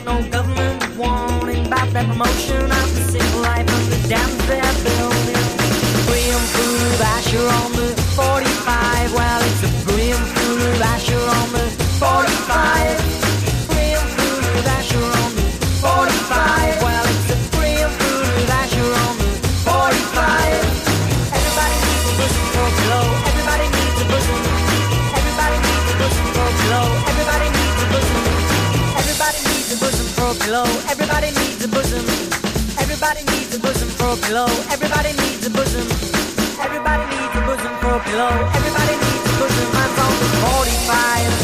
no government warning about that promotion. I'm the single life, I'm the damn bad. pillow. Everybody needs a bosom. Everybody needs a bosom for a pillow. Everybody needs a bosom. My on the 45.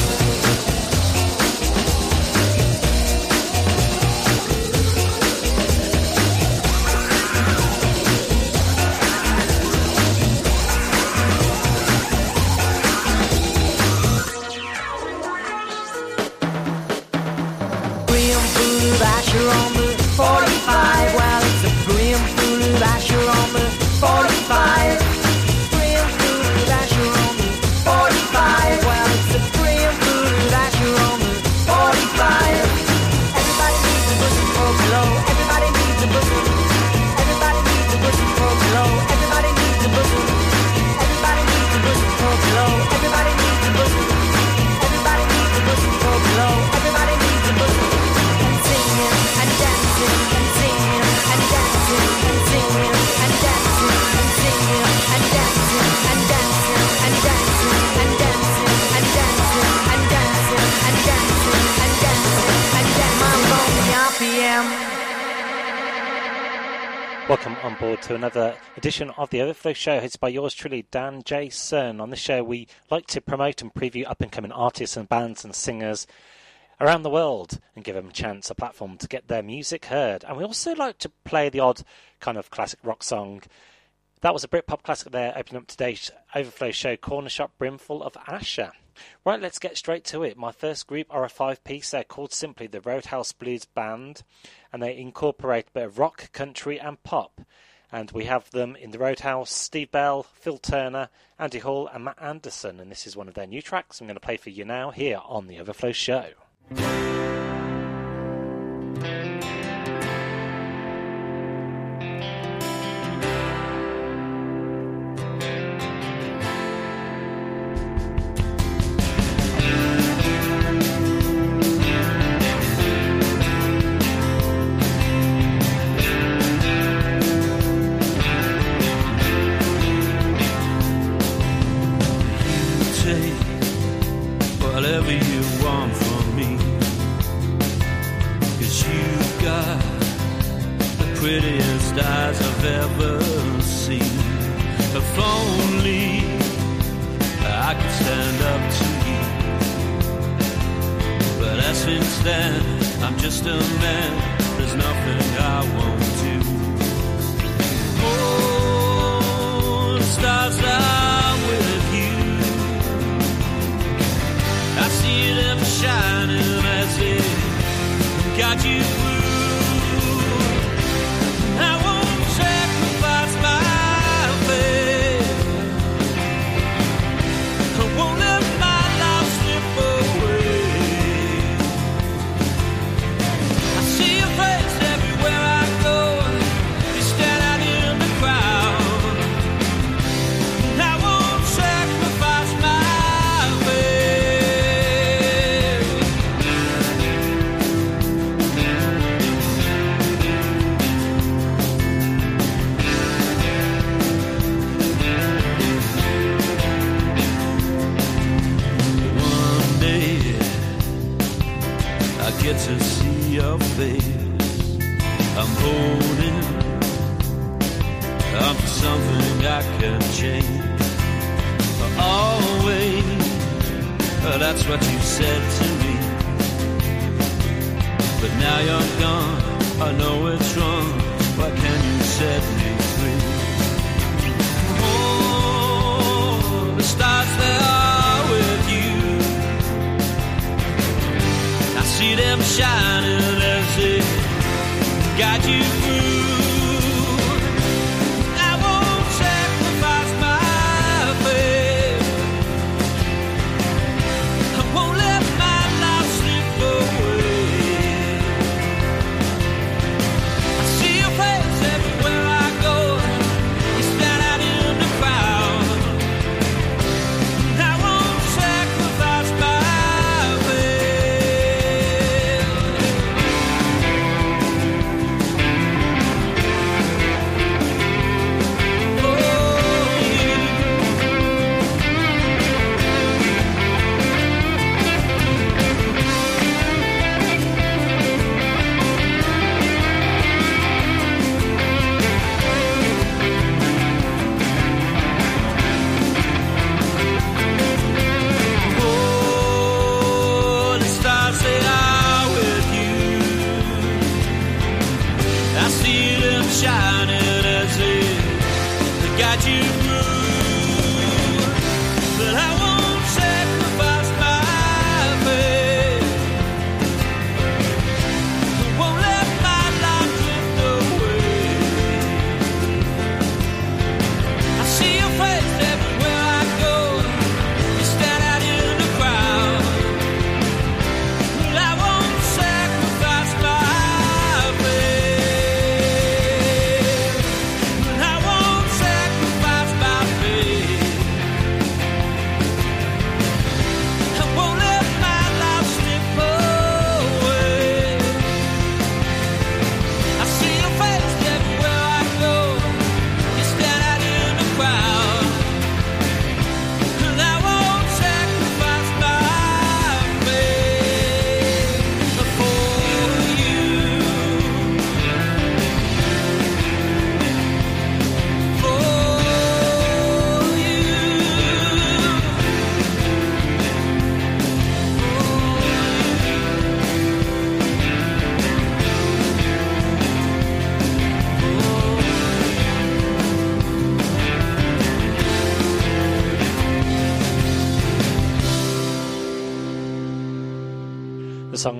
Welcome on board to another edition of the Overflow Show, hosted by yours truly, Dan J. Sun. On this show, we like to promote and preview up and coming artists and bands and singers around the world and give them a chance, a platform to get their music heard. And we also like to play the odd kind of classic rock song. That was a Britpop classic there, opening up today's Overflow Show Cornershop Brimful of Asha. Right, let's get straight to it. My first group are a five piece. They're called simply the Roadhouse Blues Band, and they incorporate a bit of rock, country, and pop. And we have them in the Roadhouse Steve Bell, Phil Turner, Andy Hall, and Matt Anderson. And this is one of their new tracks I'm going to play for you now here on The Overflow Show.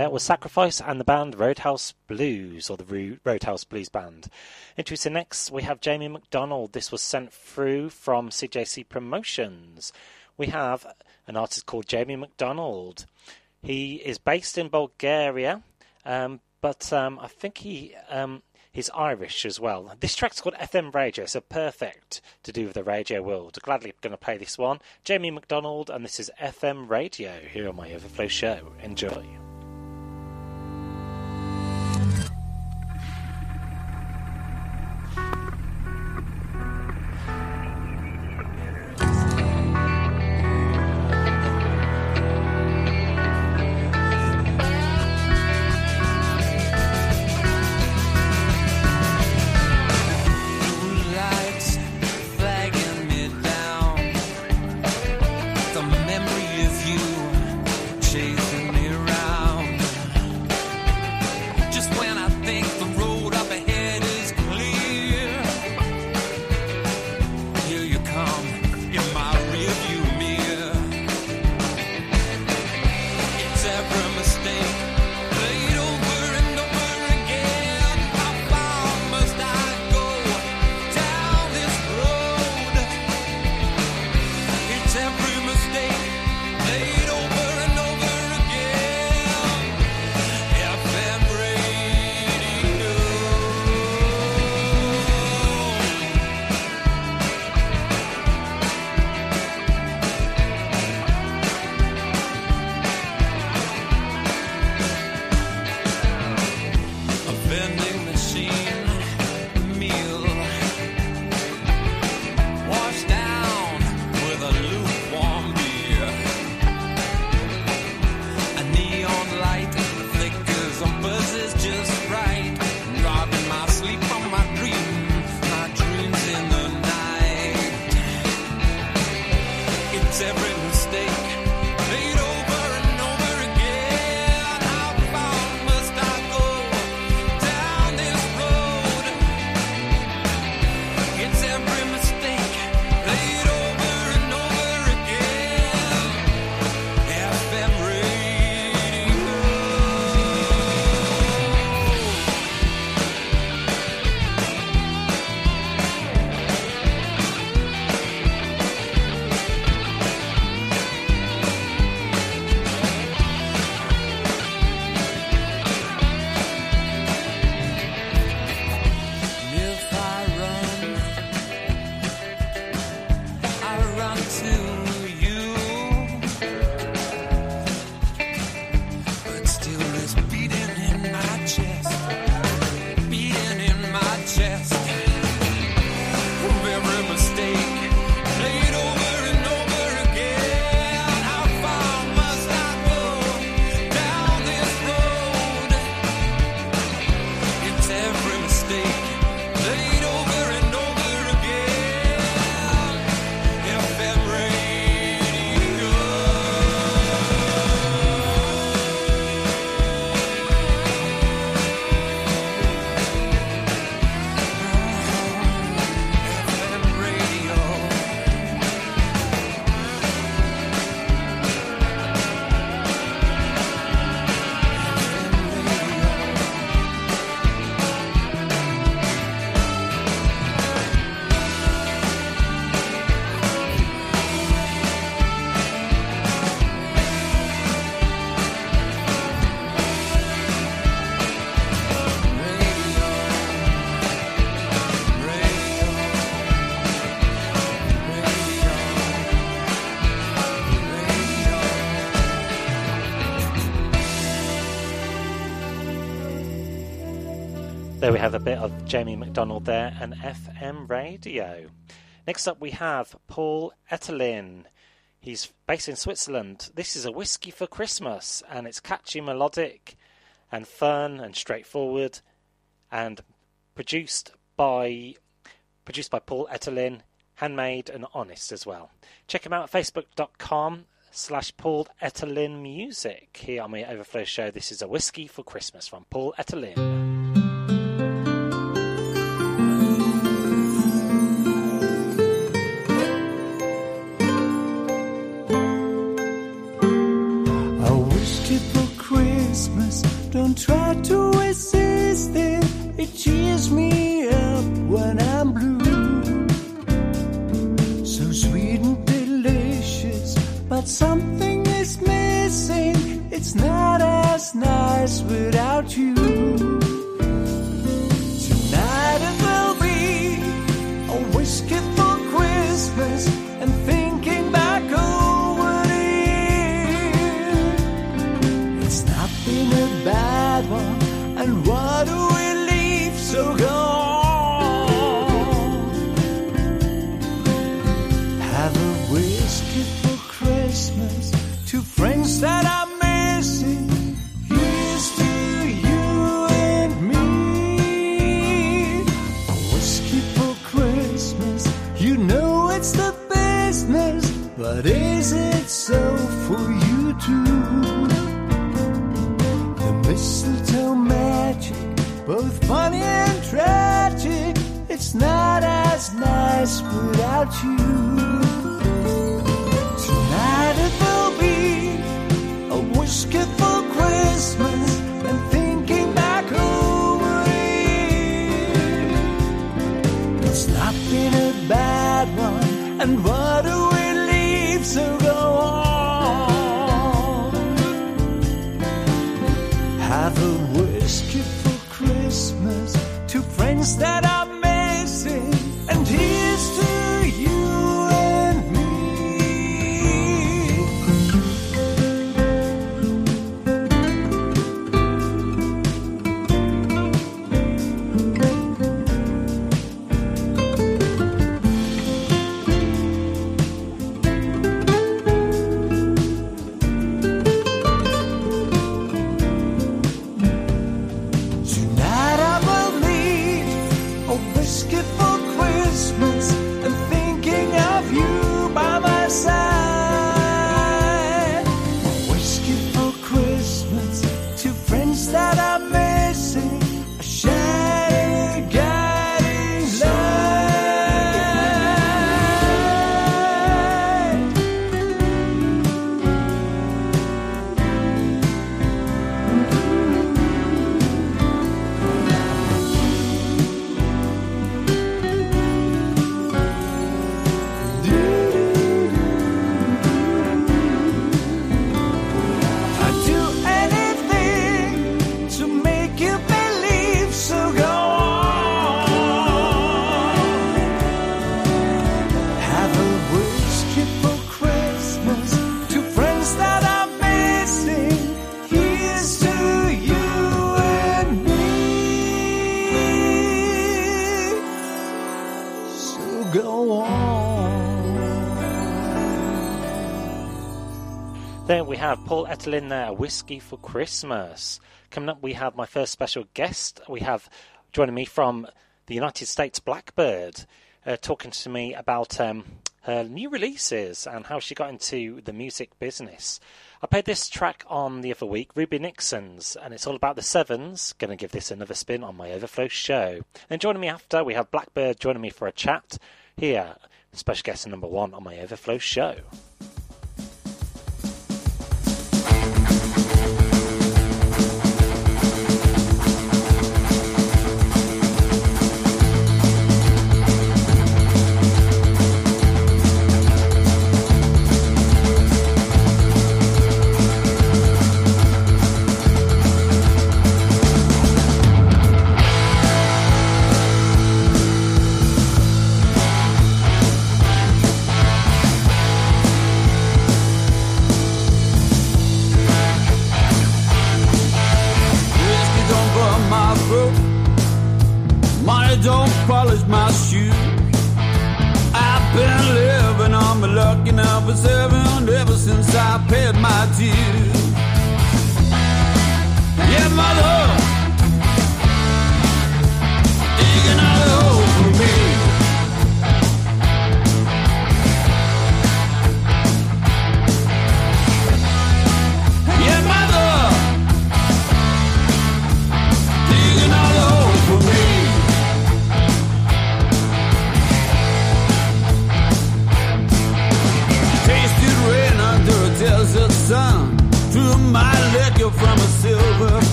uh, was Sacrifice and the band Roadhouse Blues, or the Roadhouse Blues Band. Introducing next, we have Jamie McDonald. This was sent through from CJC Promotions. We have an artist called Jamie McDonald. He is based in Bulgaria, um, but um, I think he um, he's Irish as well. This track's called FM Radio, so perfect to do with the radio world. Gladly going to play this one. Jamie McDonald, and this is FM Radio here on my Overflow Show. Enjoy. There we have a bit of Jamie McDonald there and FM radio. Next up, we have Paul Etelin. He's based in Switzerland. This is a whiskey for Christmas, and it's catchy, melodic, and fun and straightforward, and produced by produced by Paul Etelin, handmade and honest as well. Check him out at facebook.com slash Paul Etelin Music. Here on my Overflow show, this is a whiskey for Christmas from Paul Ettelin. Don't try to resist it. It cheers me up when I'm blue. So sweet and delicious, but something is missing. It's not as nice without you. But is it so for you too? The mistletoe magic, both funny and tragic. It's not as nice without you. And thinking back over, and what a relief, so go on. Have a whiskey for Christmas, two friends that are have Paul Etelin there, Whiskey for Christmas. Coming up, we have my first special guest. We have joining me from the United States Blackbird, uh, talking to me about um, her new releases and how she got into the music business. I played this track on the other week, Ruby Nixxon's, and it's all about the Sevens. Going to give this another spin on my Overflow show. Then joining me after, we have Blackbird joining me for a chat here. Special guest number one on my Overflow show.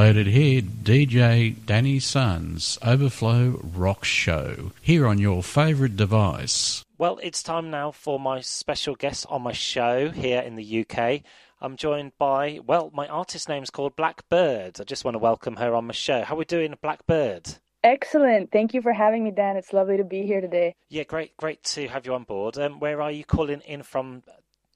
Loaded here, DJ Danny Sun's Overflow Rock Show, here on your favourite device. Well, it's time now for my special guest on my show here in the UK. I'm joined by, well, my artist name's called Blackbird. I just want to welcome her on my show. How are we doing, Blackbird? Excellent. Thank you for having me, Dan. It's lovely to be here today. Yeah, great, great to have you on board. Um, where are you calling in from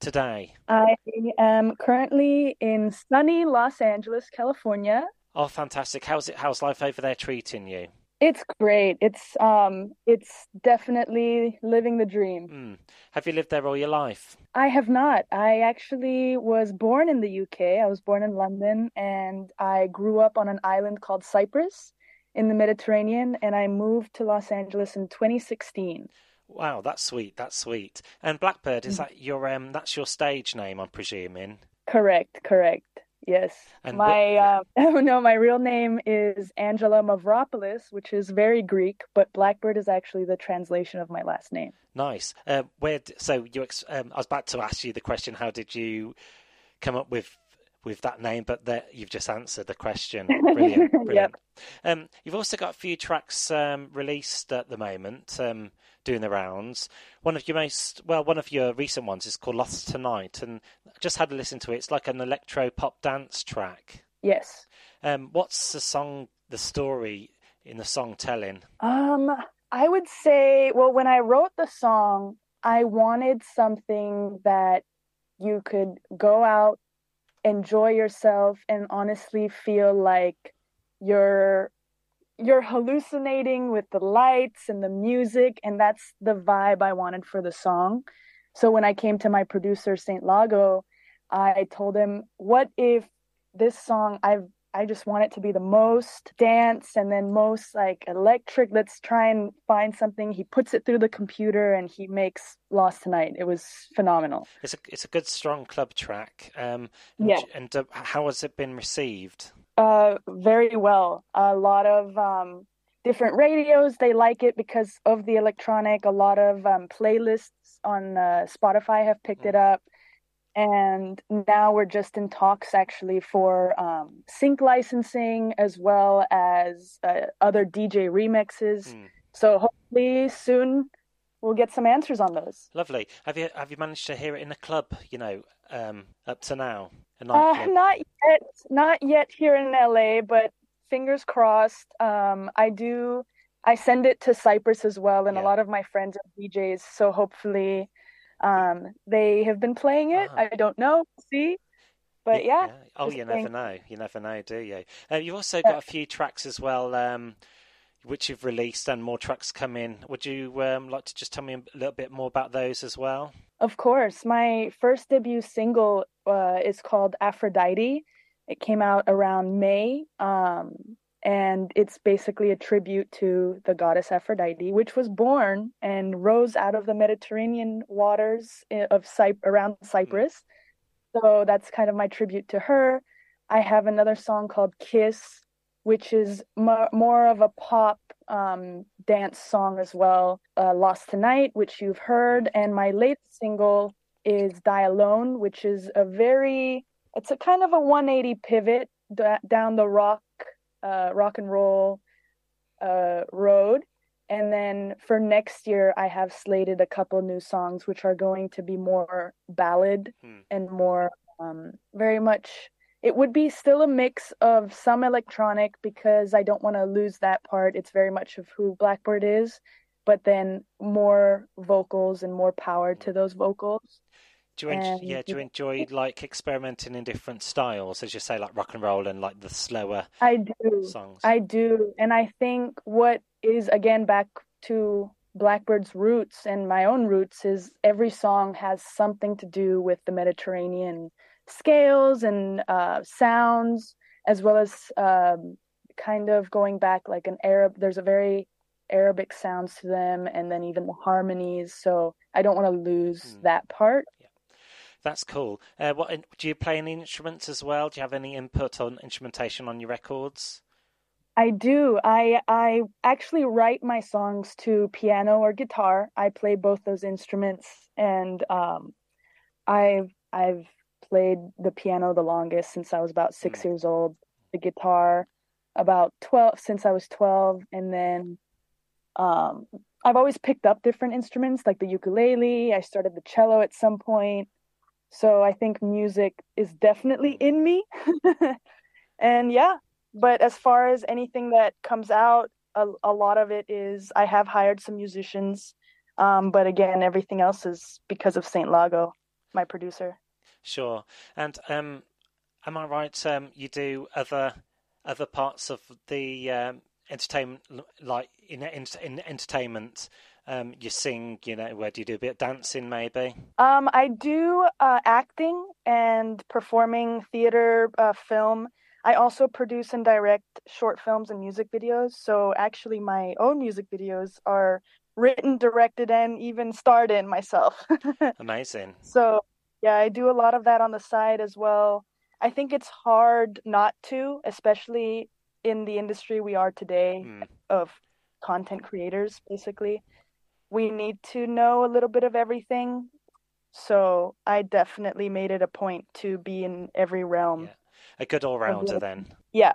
today? I am currently in sunny Los Angeles, California. Oh, fantastic! How's it? How's life over there treating you? It's great. It's um it's definitely living the dream. Mm. Have you lived there all your life? I have not. I actually was born in the UK. I was born in London and I grew up on an island called Cyprus in the Mediterranean and I moved to Los Angeles in 2016. Wow, that's sweet. That's sweet. And Blackbird Mm. is that your um? That's your stage name, I'm presuming. Correct, correct. Yes. And my what- uh, oh no, my real name is Angela Mavropoulos, which is very Greek, but Blackbird is actually the translation of my last name. Nice. Uh, where? So you? Ex- um, I was about to ask you the question. How did you come up with with that name? But that you've just answered the question. Brilliant. Brilliant. Um, you've also got a few tracks um, released at the moment, um, doing the rounds. One of your most well, one of your recent ones is called "Lost Tonight," and just had a listen to it. It's like an electro pop dance track. Yes. Um, what's the song? The story in the song telling? Um, I would say, well, when I wrote the song, I wanted something that you could go out, enjoy yourself, and honestly feel like you're you're hallucinating with the lights and the music, and that's the vibe I wanted for the song. So when I came to my producer, Saint Lago, I told him, "What if this song I've I just want it to be the most dance and then most like electric. Let's try and find something. He puts it through the computer and he makes Lost Tonight. It was phenomenal. It's a it's a good strong club track. Um, and, Yeah. And uh, how has it been received? Uh, very well. A lot of um, different radios, they like it because of the electronic. A lot of um, playlists on uh, Spotify have picked it up. And now we're just in talks actually for um, sync licensing as well as uh, other DJ remixes. Hmm. So hopefully soon we'll get some answers on those. Lovely. Have you have you managed to hear it in a club? You know, um, up to now, Uh, not yet, not yet here in LA, but fingers crossed. Um, I do. I send it to Cyprus as well, and a lot of my friends are DJs. So hopefully, um, they have been playing it. Ah. I don't know. See, but Y- yeah. Oh, you never know. You never know, do you? Uh, you've also got a few tracks as well, um, which you've released, and more tracks come in. Would you um, like to just tell me a little bit more about those as well? Of course. My first debut single uh, is called Aphrodite. It came out around May. Um, and it's basically a tribute to the goddess Aphrodite, which was born and rose out of the Mediterranean waters of Cy- around Cyprus. So that's kind of my tribute to her. I have another song called Kiss, which is mo- more of a pop um, dance song as well. Uh, Lost Tonight, which you've heard, and my latest single is Die Alone, which is a very, it's a kind of a 180 pivot d- down the rock, uh, rock and roll uh, road. And then for next year, I have slated a couple new songs, which are going to be more ballad Hmm. and more um, very much. It would be still a mix of some electronic because I don't want to lose that part. It's very much of who Blackbird is, but then more vocals and more power to those vocals. Do you en- And yeah? Do you enjoy like experimenting in different styles, as you say, like rock and roll and like the slower I do. songs? I do. And I think what is, again, back to Blackbird's roots and my own roots is every song has something to do with the Mediterranean scales and uh, sounds, as well as um, kind of going back like an Arab, there's a very Arabic sounds to them, and then even the harmonies. So I don't want to lose Hmm. that part. Yeah. That's cool. Uh, what do you play any instruments as well? Do you have any input on instrumentation on your records? I do. I I actually write my songs to piano or guitar. I play both those instruments, and um, I've I've played the piano the longest since I was about six Hmm. years old, the guitar about 12 since I was 12 and then um I've always picked up different instruments like the ukulele, I started the cello at some point. So I think music is definitely in me. and yeah, but as far as anything that comes out, a, a lot of it is I have hired some musicians. Um, but again, everything else is because of Saint Lago, my producer. Sure. And um, am I right? Um, you do other other parts of the um, entertainment, like in, in, in entertainment. Um, you sing, you know, where do you do a bit of dancing, maybe? Um, I do uh, acting and performing theater, uh, film. I also produce and direct short films and music videos. So actually, my own music videos are written, directed, and even starred in myself. Amazing. so yeah, I do a lot of that on the side as well. I think it's hard not to, especially in the industry we are today Mm. of content creators, basically. We need to know a little bit of everything. So I definitely made it a point to be in every realm. Yeah. A good all rounder, then. Yeah.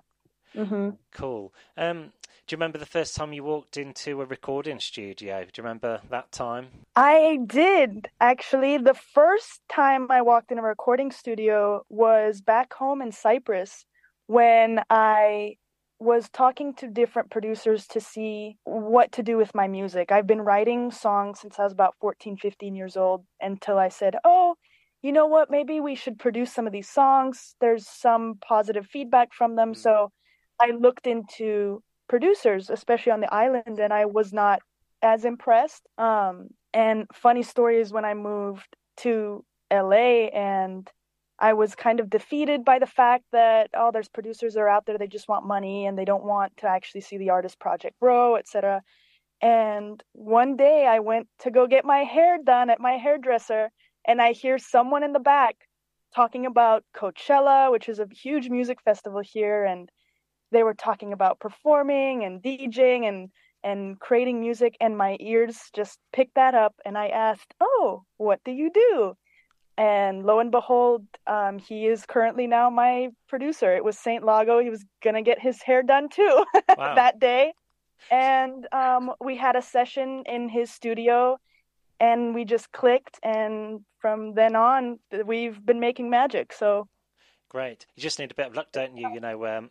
hmm Cool. Um, do you remember the first time you walked into a recording studio? Do you remember that time? I did actually. The first time I walked in a recording studio was back home in Cyprus when I was talking to different producers to see what to do with my music. I've been writing songs since I was about 14, 15 years old until I said, "Oh, you know what? Maybe we should produce some of these songs. There's some positive feedback from them." Mm. So I looked into producers, especially on the island, and I was not as impressed. Um, and funny story is when I moved to LA and I was kind of defeated by the fact that oh, there's producers that are out there they just want money and they don't want to actually see the artist project grow, etc. And one day I went to go get my hair done at my hairdresser, and I hear someone in the back talking about Coachella, which is a huge music festival here, and they were talking about performing and DJing and and creating music and my ears just picked that up and I asked, "Oh, what do you do?" And lo and behold, um, he is currently now my producer. It was Saint Lago. He was gonna get his hair done too Wow. that day, and um, we had a session in his studio, and we just clicked. And from then on, we've been making magic. So Great. You just need a bit of luck, don't you? You know, um,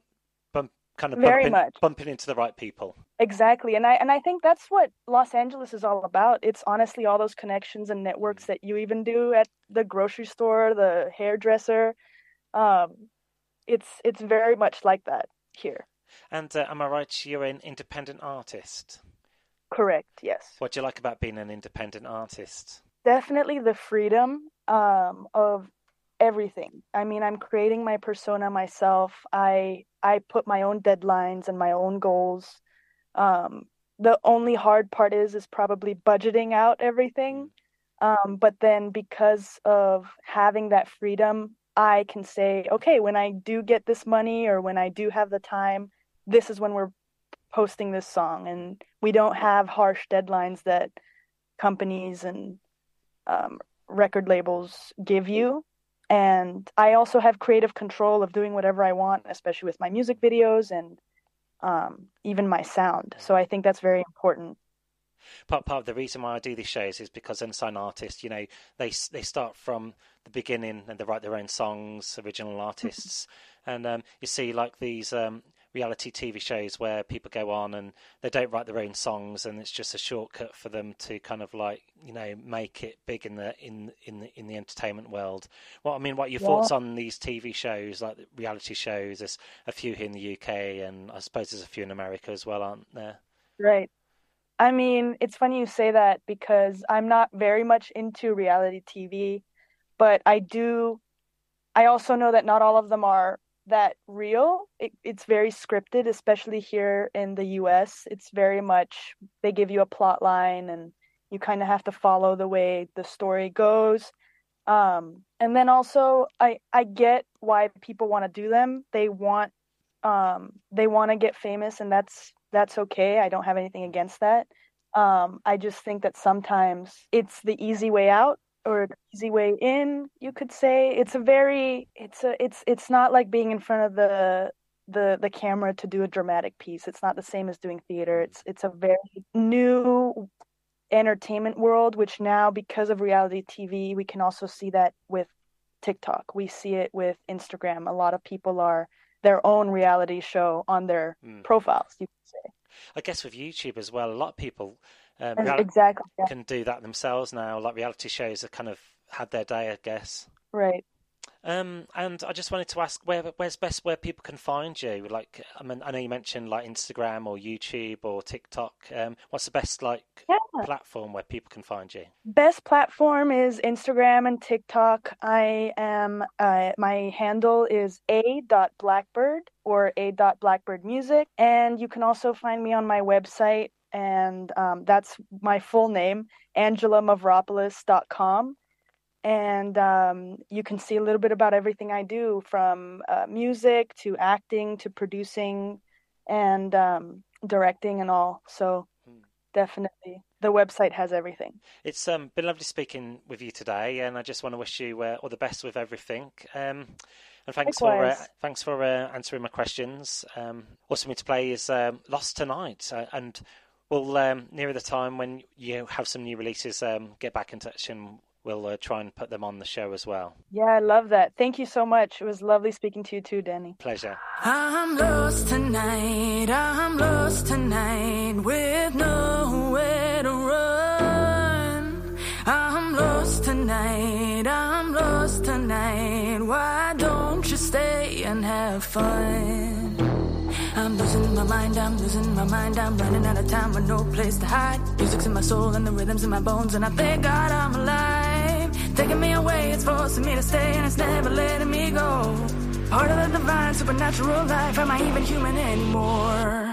kind of Very bumping, much. bumping into the right people. Exactly. And I and I think that's what Los Angeles is all about. It's honestly all those connections and networks that you even do at the grocery store, the hairdresser. Um it's it's very much like that here. And uh, am I right? You're an independent artist. Correct. Yes. What do you like about being an independent artist? Definitely the freedom um of everything. I mean, I'm creating my persona myself. I I put my own deadlines and my own goals. Um the only hard part is is probably budgeting out everything. Um, but then because of having that freedom, I can say, okay, when I do get this money or when I do have the time, this is when we're posting this song. And we don't have harsh deadlines that companies and um, record labels give you. And I also have creative control of doing whatever I want, especially with my music videos and um, even my sound. So I think that's very important. Part part of the reason why I do these shows is because unsigned artists, you know, they they start from the beginning and they write their own songs, original artists, and um, you see like these um, reality TV shows where people go on and they don't write their own songs, and it's just a shortcut for them to kind of like you know make it big in the in in the in the entertainment world. Well, I mean, what are your Yeah. thoughts on these TV shows, like reality shows? There's a few here in the UK, and I suppose there's a few in America as well, aren't there? Right. I mean, it's funny you say that because I'm not very much into reality TV, but I do. I also know that not all of them are that real. It, it's very scripted, especially here in the US. It's very much they give you a plot line and you kind of have to follow the way the story goes. Um, and then also, I I get why people want to do them. They want um, they want to get famous, and that's that's okay. I don't have anything against that. Um, I just think that sometimes it's the easy way out or the easy way in, you could say. It's a very it's a it's it's not like being in front of the the the camera to do a dramatic piece. It's not the same as doing theater. It's it's a very new entertainment world, which now because of reality TV, we can also see that with TikTok. We see it with Instagram. A lot of people are their own reality show on their Mm. profiles. You can say I guess with YouTube as well, a lot of people um, exactly yeah. can do that themselves now. Like reality shows have kind of had their day, I guess. right. Um, and I just wanted to ask, where where's best where people can find you? Like, I mean, I know you mentioned like Instagram or YouTube or TikTok. Um, what's the best like Yeah. platform where people can find you? Best platform is Instagram and TikTok. I am uh, my handle is a dot blackbird or a dot blackbird music, and you can also find me on my website, and um, that's my full name, AngelaMavropoulos.com. And um, you can see a little bit about everything I do, from uh, music to acting to producing and um, directing and all. So Hmm. definitely, the website has everything. It's um, been lovely speaking with you today, and I just want to wish you uh, all the best with everything. Um, and thanks for uh, thanks for uh, answering my questions. Um, also, me to play is um, Lost Tonight, uh, and we'll um, nearer the time when you have some new releases, um, get back in touch, and we'll uh, try and put them on the show as well. Yeah, I love that. Thank you so much. It was lovely speaking to you too, Danny. Pleasure. I'm lost tonight, I'm lost tonight with nowhere to run. I'm lost tonight, I'm lost tonight. Why don't you stay and have fun? I'm losing my mind, I'm losing my mind, I'm running out of time with no place to hide. Music's in my soul and the rhythms in my bones, and I thank God I'm alive. Taking me away, it's forcing me to stay, and it's never letting me go. Part of the divine, supernatural life, am I even human anymore?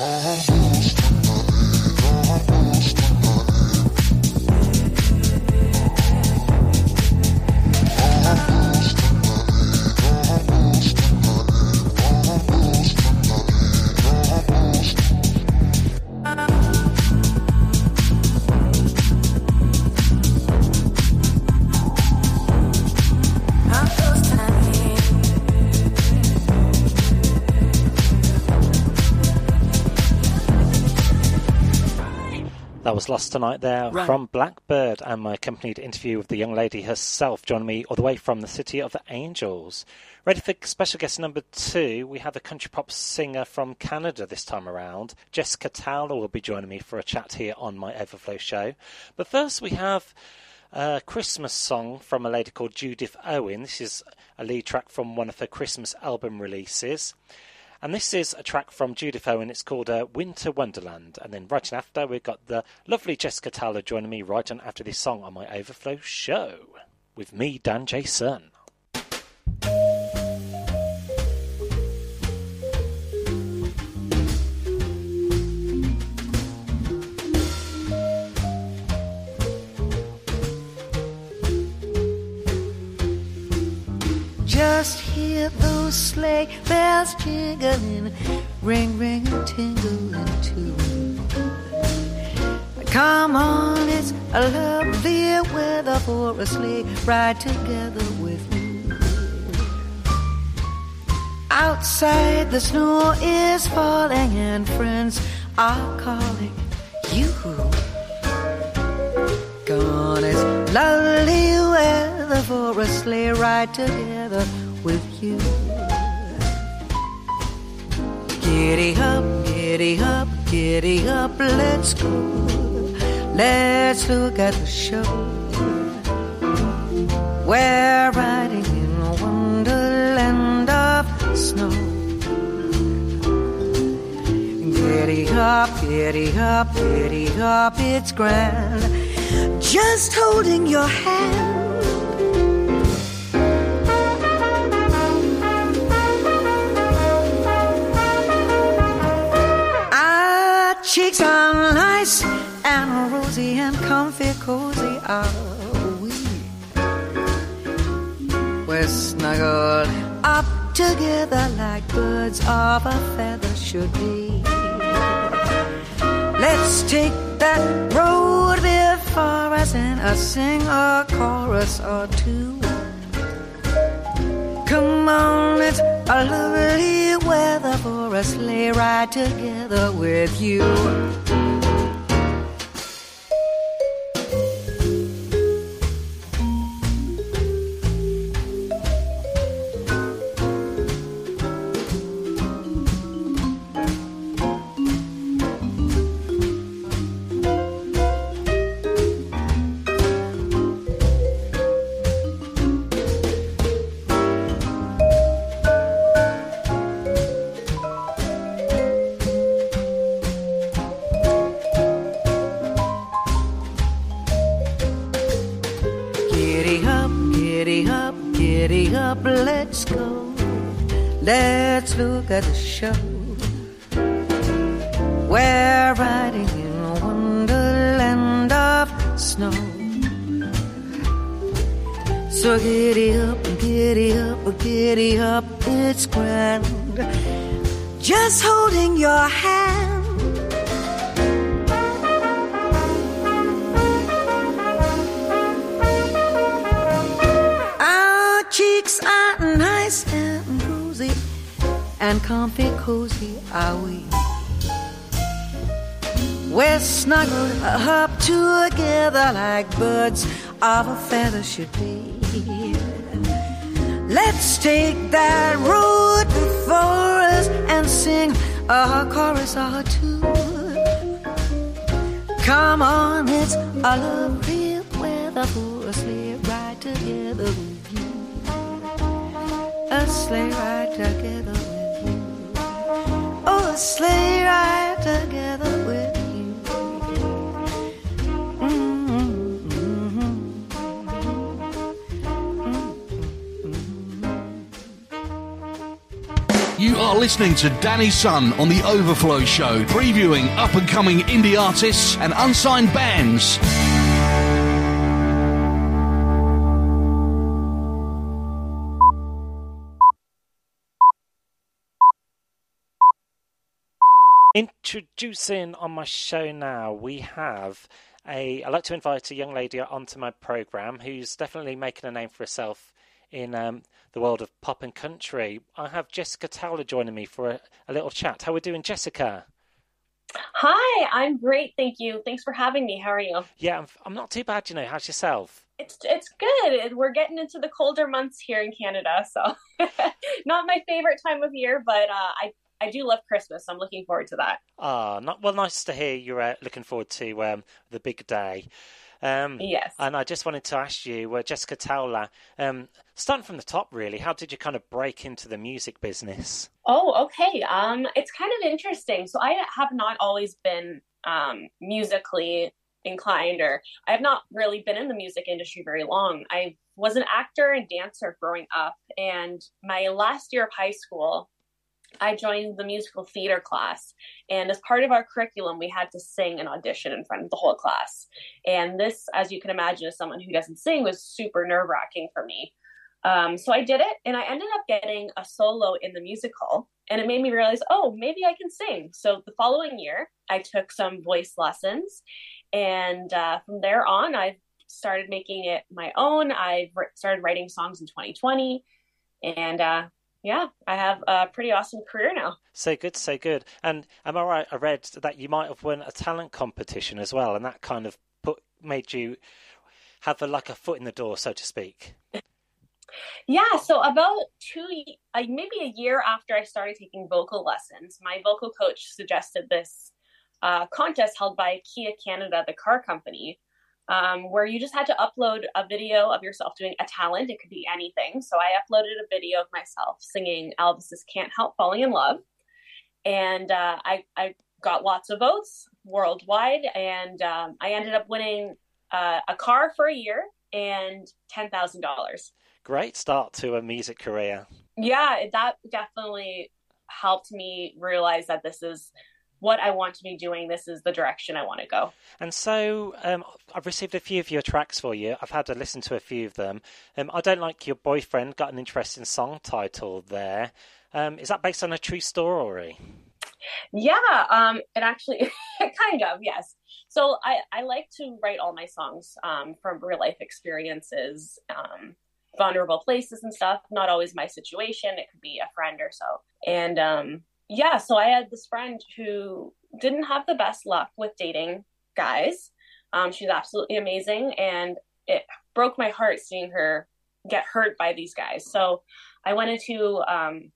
I'm was Lost Tonight there Right. from Blackbird and my accompanied interview with the young lady herself joining me all the way from the City of the Angels. Ready for special guest number two, we have a country pop singer from Canada this time around. Jessica Towler will be joining me for a chat here on my Overflow show. But first we have a Christmas song from a lady called Judith Owen. This is a lead track from one of her Christmas album releases. And this is a track from Judith Owen, and it's called uh, Winter Wonderland. And then right after, we've got the lovely Jessica Towler joining me right on after this song on my Overflow show with me, Dan J. Sun. Just sleigh bells jingling, ring, ring, and tingling too. Come on, it's a lovely weather for a sleigh ride together with me. Outside, the snow is falling, and friends are calling you. Gone, it's lovely weather for a sleigh ride together with you. Giddy up, giddy up, giddy up, let's go. Let's look at the show. We're riding in a wonderland of snow. Giddy up, giddy up, giddy up, it's grand. Just holding your hand. Cheeks are nice and rosy and comfy, cozy are we. We're snuggled up together like birds of a feather should be. Let's take that road before us and sing a chorus or two. Come on, it's a lovely weather for a sleigh ride together with you. Show. We're riding in a wonderland of snow. So giddy up, giddy up, giddy up, it's grand. Just holding your hand. And comfy, cozy are we. We're snuggled up together like birds of a feather should be. Let's take that road before us and sing a chorus or two. Come on, it's a lovely weather for a sleigh ride together with you. A sleigh ride together sleigh ride together with you. You are listening to Dan J. Sun on The Overflow Show, previewing up and coming indie artists and unsigned bands. Introducing on my show now, we have a. I'd like to invite a young lady onto my program who's definitely making a name for herself in um, the world of pop and country. I have Jessica Towler joining me for a, a little chat. How are we doing, Jessica? Hi, I'm great, thank you. Thanks for having me. How are you? Yeah, I'm, I'm not too bad, you know. How's yourself? It's it's good. We're getting into the colder months here in Canada, so not my favorite time of year, but uh, I I do love Christmas. So I'm looking forward to that. Ah, not well. Nice to hear you're uh, looking forward to um, the big day. Um, Yes. And I just wanted to ask you, uh, Jessica Towler, um, starting from the top, really, how did you kind of break into the music business? Oh, okay. Um, it's kind of interesting. So I have not always been um, musically inclined, or I have not really been in the music industry very long. I was an actor and dancer growing up, and my last year of high school, I joined the musical theater class. And as part of our curriculum, we had to sing an audition in front of the whole class. And this, as you can imagine, as someone who doesn't sing, was super nerve wracking for me. Um, so I did it and I ended up getting a solo in the musical and it made me realize, oh, maybe I can sing. So the following year, I took some voice lessons and uh, from there on, I've started making it my own. I started writing songs in 2020 and uh, yeah, I have a pretty awesome career now. So good, so good. And am I right? I read that you might have won a talent competition as well, and that kind of put made you have a, like a foot in the door, so to speak. Yeah, so about two, uh, maybe a year after I started taking vocal lessons, my vocal coach suggested this uh, contest held by Kia Canada, the car company, um, where you just had to upload a video of yourself doing a talent. It could be anything. So I uploaded a video of myself singing Elvis's "Can't Help Falling in Love," and uh, I, I got lots of votes worldwide, and um, I ended up winning uh, a car for a year and ten thousand dollars. Great start to a music career. Yeah, that definitely helped me realize that this is what I want to be doing. This is the direction I want to go. And so um, I've received a few of your tracks for you. I've had to listen to a few of them. Um, I don't like your boyfriend. Got an interesting song title there. Um, is that based on a true story? Yeah, um, it actually kind of yes. So I I like to write all my songs um, from real life experiences. Um, vulnerable places and stuff not always my situation it could be a friend or so and um yeah, so I had this friend who didn't have the best luck with dating guys. Um, she's absolutely amazing, and it broke my heart seeing her get hurt by these guys. So I went into um,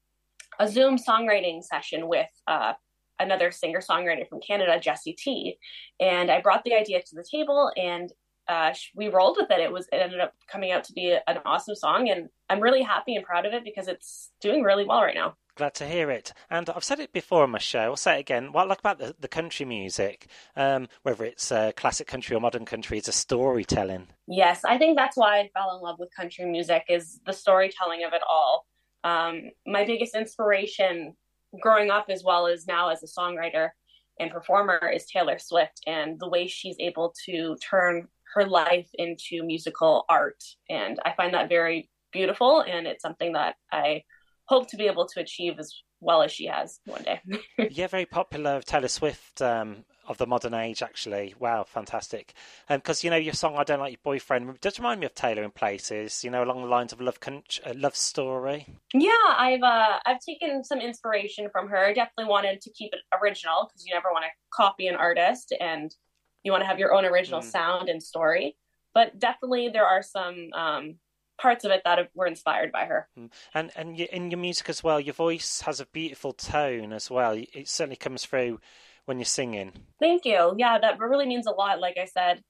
a Zoom songwriting session with uh, another singer songwriter from Canada, Jessie T, and I brought the idea to the table, and uh, we rolled with it. It was it ended up coming out to be an awesome song, and I'm really happy and proud of it because it's doing really well right now. Glad to hear it. And I've said it before on my show. I'll say it again. What I like about the, the country music, um, whether it's uh, classic country or modern country, is a storytelling. Yes, I think that's why I fell in love with country music is the storytelling of it all. Um, my biggest inspiration growing up as well as now as a songwriter and performer is Taylor Swift and the way she's able to turn her life into musical art. And I find that very beautiful and it's something that I hope to be able to achieve as well as she has one day. yeah, very popular Taylor Swift um, of the modern age, actually. Wow, fantastic. Because, um, you know, your song, I Don't Like Your Boyfriend, does remind me of Taylor in places, you know, along the lines of Love Country, uh, Love Story. Yeah, I've, uh, I've taken some inspiration from her. I definitely wanted to keep it original because you never want to copy an artist and you want to have your own original mm. sound and story. But definitely there are some um, parts of it that were inspired by her. Hmm. And and in your music as well, your voice has a beautiful tone as well. It certainly comes through when you're singing. Thank you. Yeah, that really means a lot. Like I said,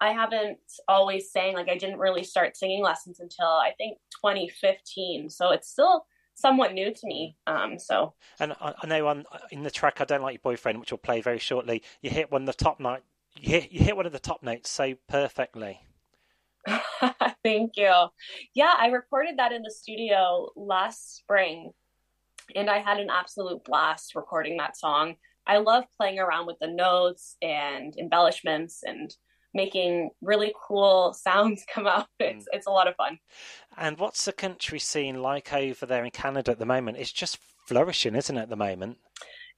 I haven't always sang. Like I didn't really start singing lessons until I think 2015. So it's still somewhat new to me. Um, so. And I, I know on in the track "I Don't Like Your Boyfriend," which we'll play very shortly, you hit one of the top note. You hit, you hit one of the top notes so perfectly. Thank you. Yeah, I recorded that in the studio last spring and I had an absolute blast recording that song. I love playing around with the notes and embellishments and making really cool sounds come out. It's mm. it's a lot of fun. And what's the country scene like over there in Canada at the moment? It's just flourishing, isn't it, at the moment?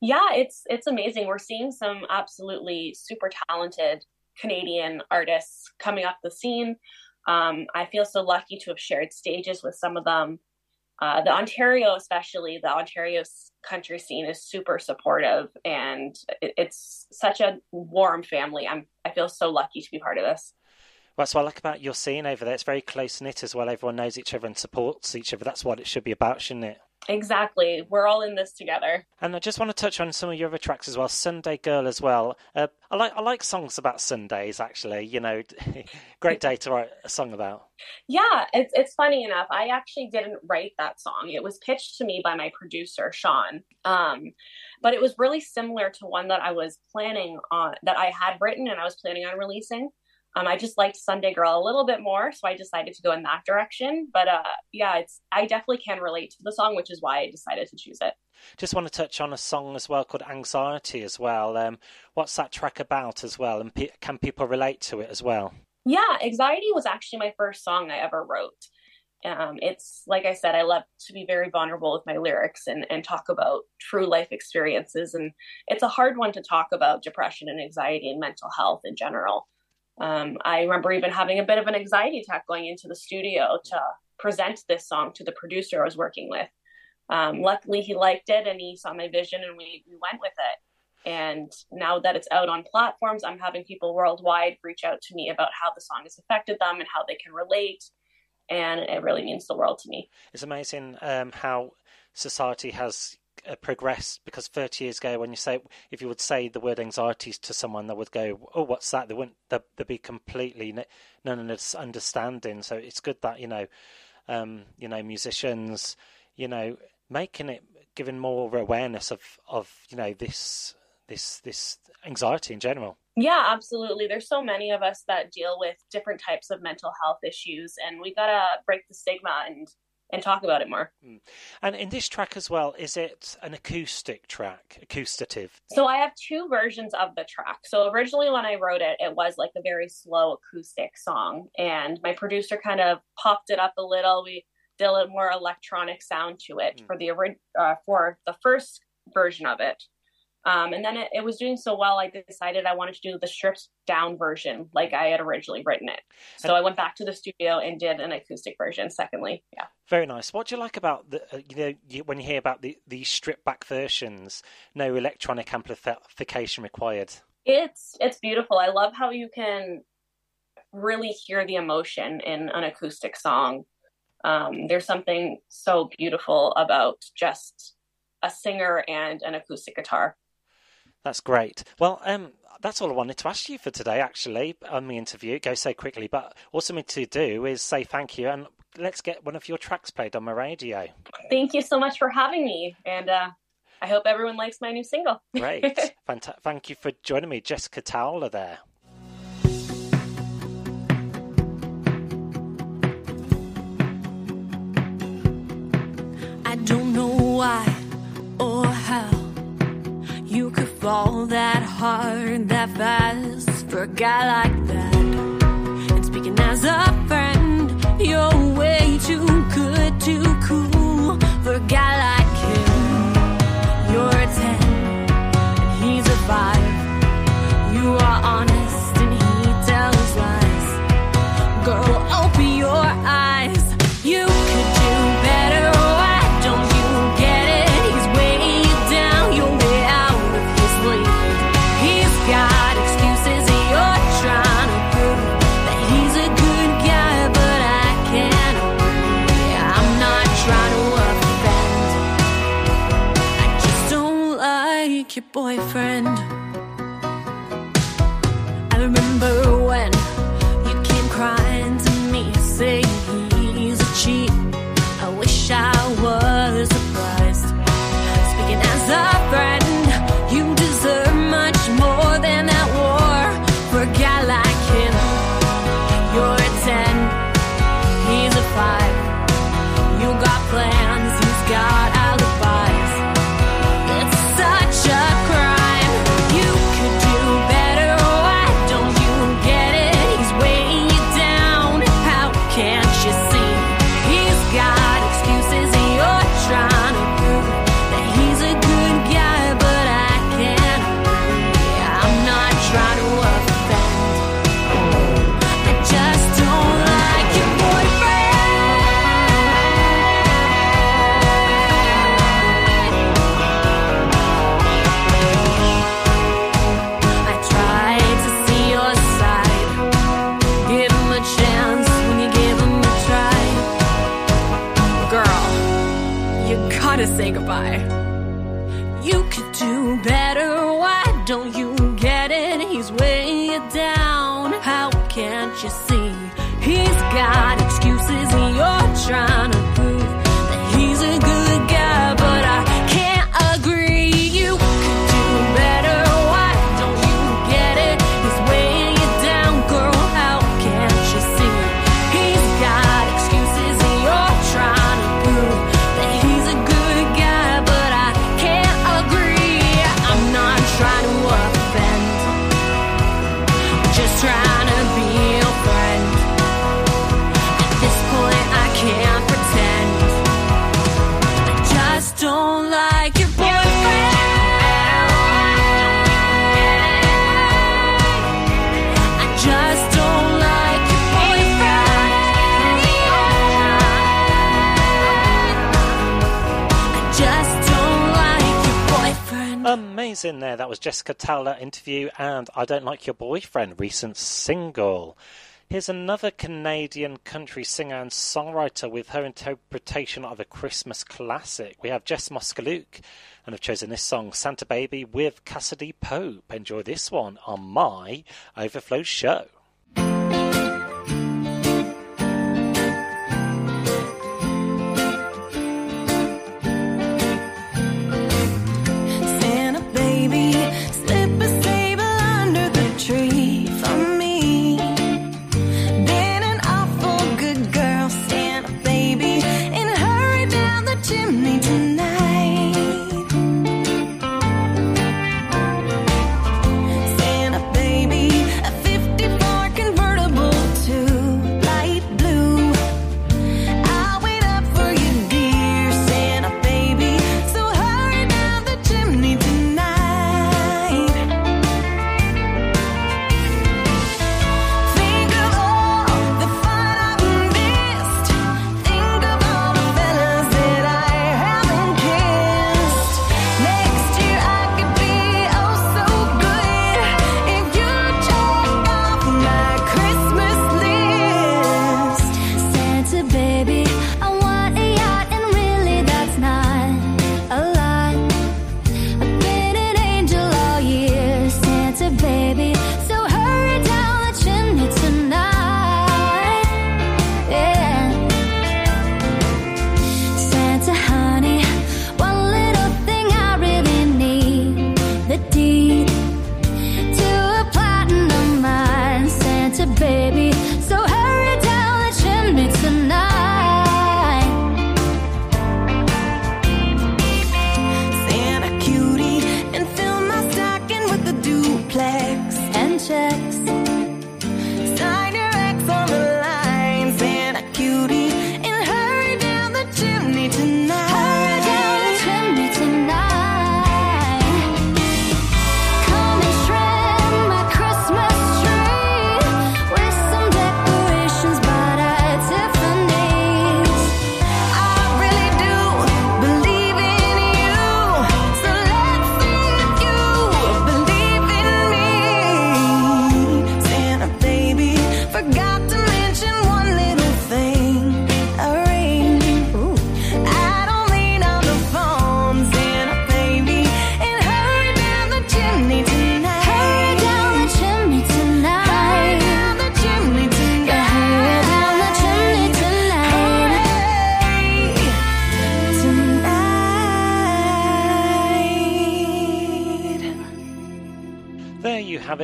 Yeah, it's it's amazing. We're seeing some absolutely super talented Canadian artists coming up the scene. Um, I feel so lucky to have shared stages with some of them. Uh, the Ontario, especially the Ontario country scene, is super supportive, and it, it's such a warm family. I'm I feel so lucky to be part of this. Well, that's what I like about your scene over there. It's very close knit as well. Everyone knows each other and supports each other. That's what it should be about, shouldn't it? Exactly. We're all in this together. And I just want to touch on some of your other tracks as well. Sunday Girl as well. Uh, I like I like songs about Sundays actually. You know, great day to write a song about. Yeah, it's it's funny enough. I actually didn't write that song. It was pitched to me by my producer Sean. Um, but it was really similar to one that I was planning on that I had written and I was planning on releasing. Um, I just liked Sunday Girl a little bit more, so I decided to go in that direction. But uh, yeah, it's I definitely can relate to the song, which is why I decided to choose it. Just want to touch on a song as well called Anxiety as well. Um, what's that track about as well, and pe- can people relate to it as well? Yeah, Anxiety was actually my first song I ever wrote. Um, it's like I said, I love to be very vulnerable with my lyrics and, and talk about true life experiences. And it's a hard one to talk about depression and anxiety and mental health in general. Um, I remember even having a bit of an anxiety attack going into the studio to present this song to the producer I was working with. Um, luckily, he liked it and he saw my vision, and we, we went with it. And now that it's out on platforms, I'm having people worldwide reach out to me about how the song has affected them and how they can relate and it really means the world to me. It's amazing um, how society has progressed because 30 years ago when you say if you would say the word anxieties to someone they would go oh what's that? They wouldn't they'd, they'd be completely none of this understanding. So it's good that you know um, you know musicians you know making it giving more awareness of of you know this this this anxiety in general. Yeah, absolutely. There's so many of us that deal with different types of mental health issues, and we gotta break the stigma and and talk about it more. Mm. And in this track as well, is it an acoustic track, acoustative? So I have two versions of the track. So originally, when I wrote it, it was like a very slow acoustic song, and my producer kind of popped it up a little. We did a more electronic sound to it mm. for the uh, for the first version of it. Um, and then it, it, was doing so well, I decided I wanted to do the stripped down version like I had originally written it. So and I went back to the studio and did an acoustic version. Secondly, yeah. Very nice. What do you like about the uh, you know you, when you hear about the the stripped back versions? No electronic amplification required. It's it's beautiful. I love how you can really hear the emotion in an acoustic song. Um, there's something so beautiful about just a singer and an acoustic guitar. That's great. Well, um, that's all I wanted to ask you for today, actually, on the interview. It goes so quickly, but all I to do is say thank you and let's get one of your tracks played on my radio. Thank you so much for having me, and uh, I hope everyone likes my new single. Great. Fant- thank you for joining me, Jessica Towler there. Fall that hard, that fast for a guy like that. And speaking as a friend, you're way too good, too cool for a guy like him. You're a 10, and he's a 5. You are honest, Jessica interview and I Don't Like Your Boyfriend recent single. Here's another Canadian country singer and songwriter with her interpretation of a Christmas classic. We have Jess Moskaluk and I've chosen this song, Santa Baby, with Cassadee Pope. Enjoy this one on my Overflow show.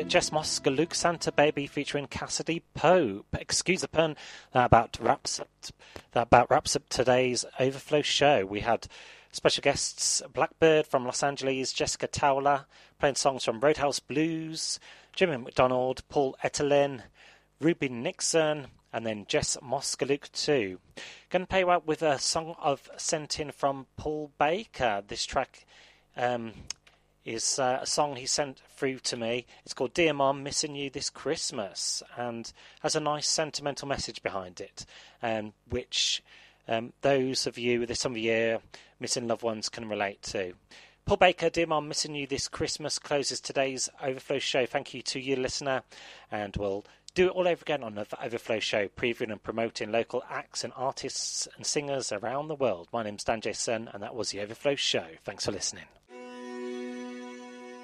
Jess Moskaluk Santa Baby featuring Cassadee Pope. Excuse the pun. That about wraps up. That about wraps up today's Overflow show. We had special guests Blackbird from Los Angeles, Jessica Towler playing songs from Roadhouse Blues, Jamie McDonald, Paul Etterlin, Ruby Nixxon, and then Jess Moskaluk too. Going to pay out with a song of sent in from Paul Baker. This track um, is uh, a song he sent through to me. It's called Dear Mom, Missing You This Christmas and has a nice sentimental message behind it, um, which um, those of you this time of year missing loved ones can relate to. Paul Baker, Dear Mom, Missing You This Christmas closes today's Overflow show. Thank you to you, listener, and we'll do it all over again on another Overflow show, previewing and promoting local acts and artists and singers around the world. My name's Dan J. Sun, and that was the Overflow show. Thanks for listening.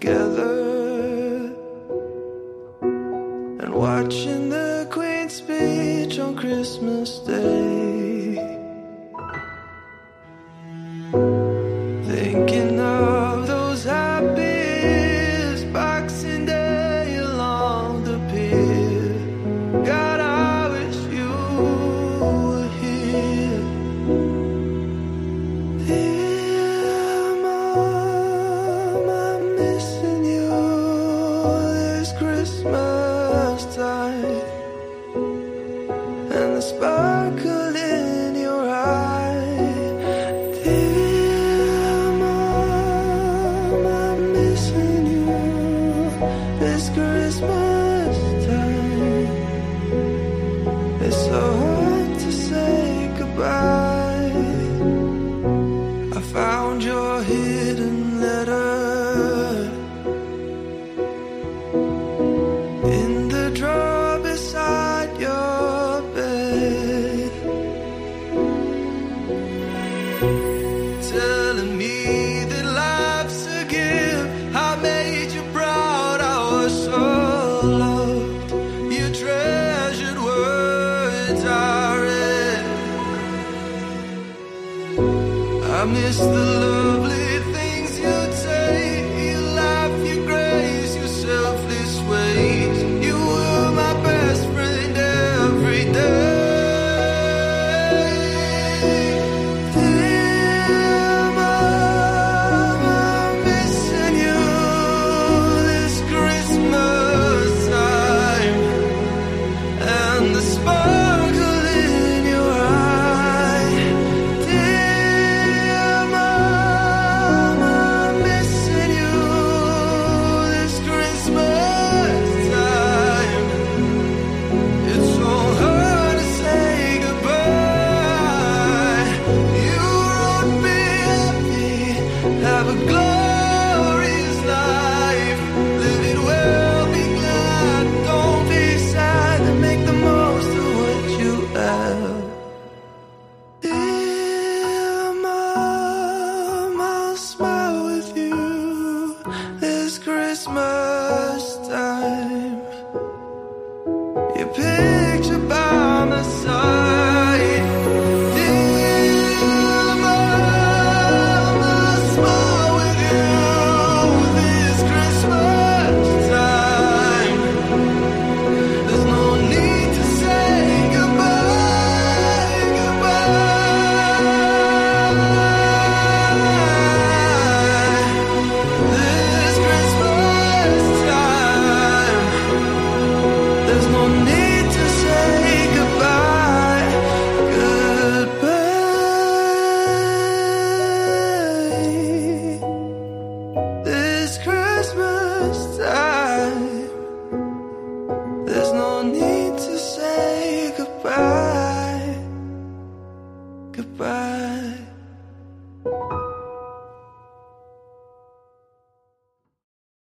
together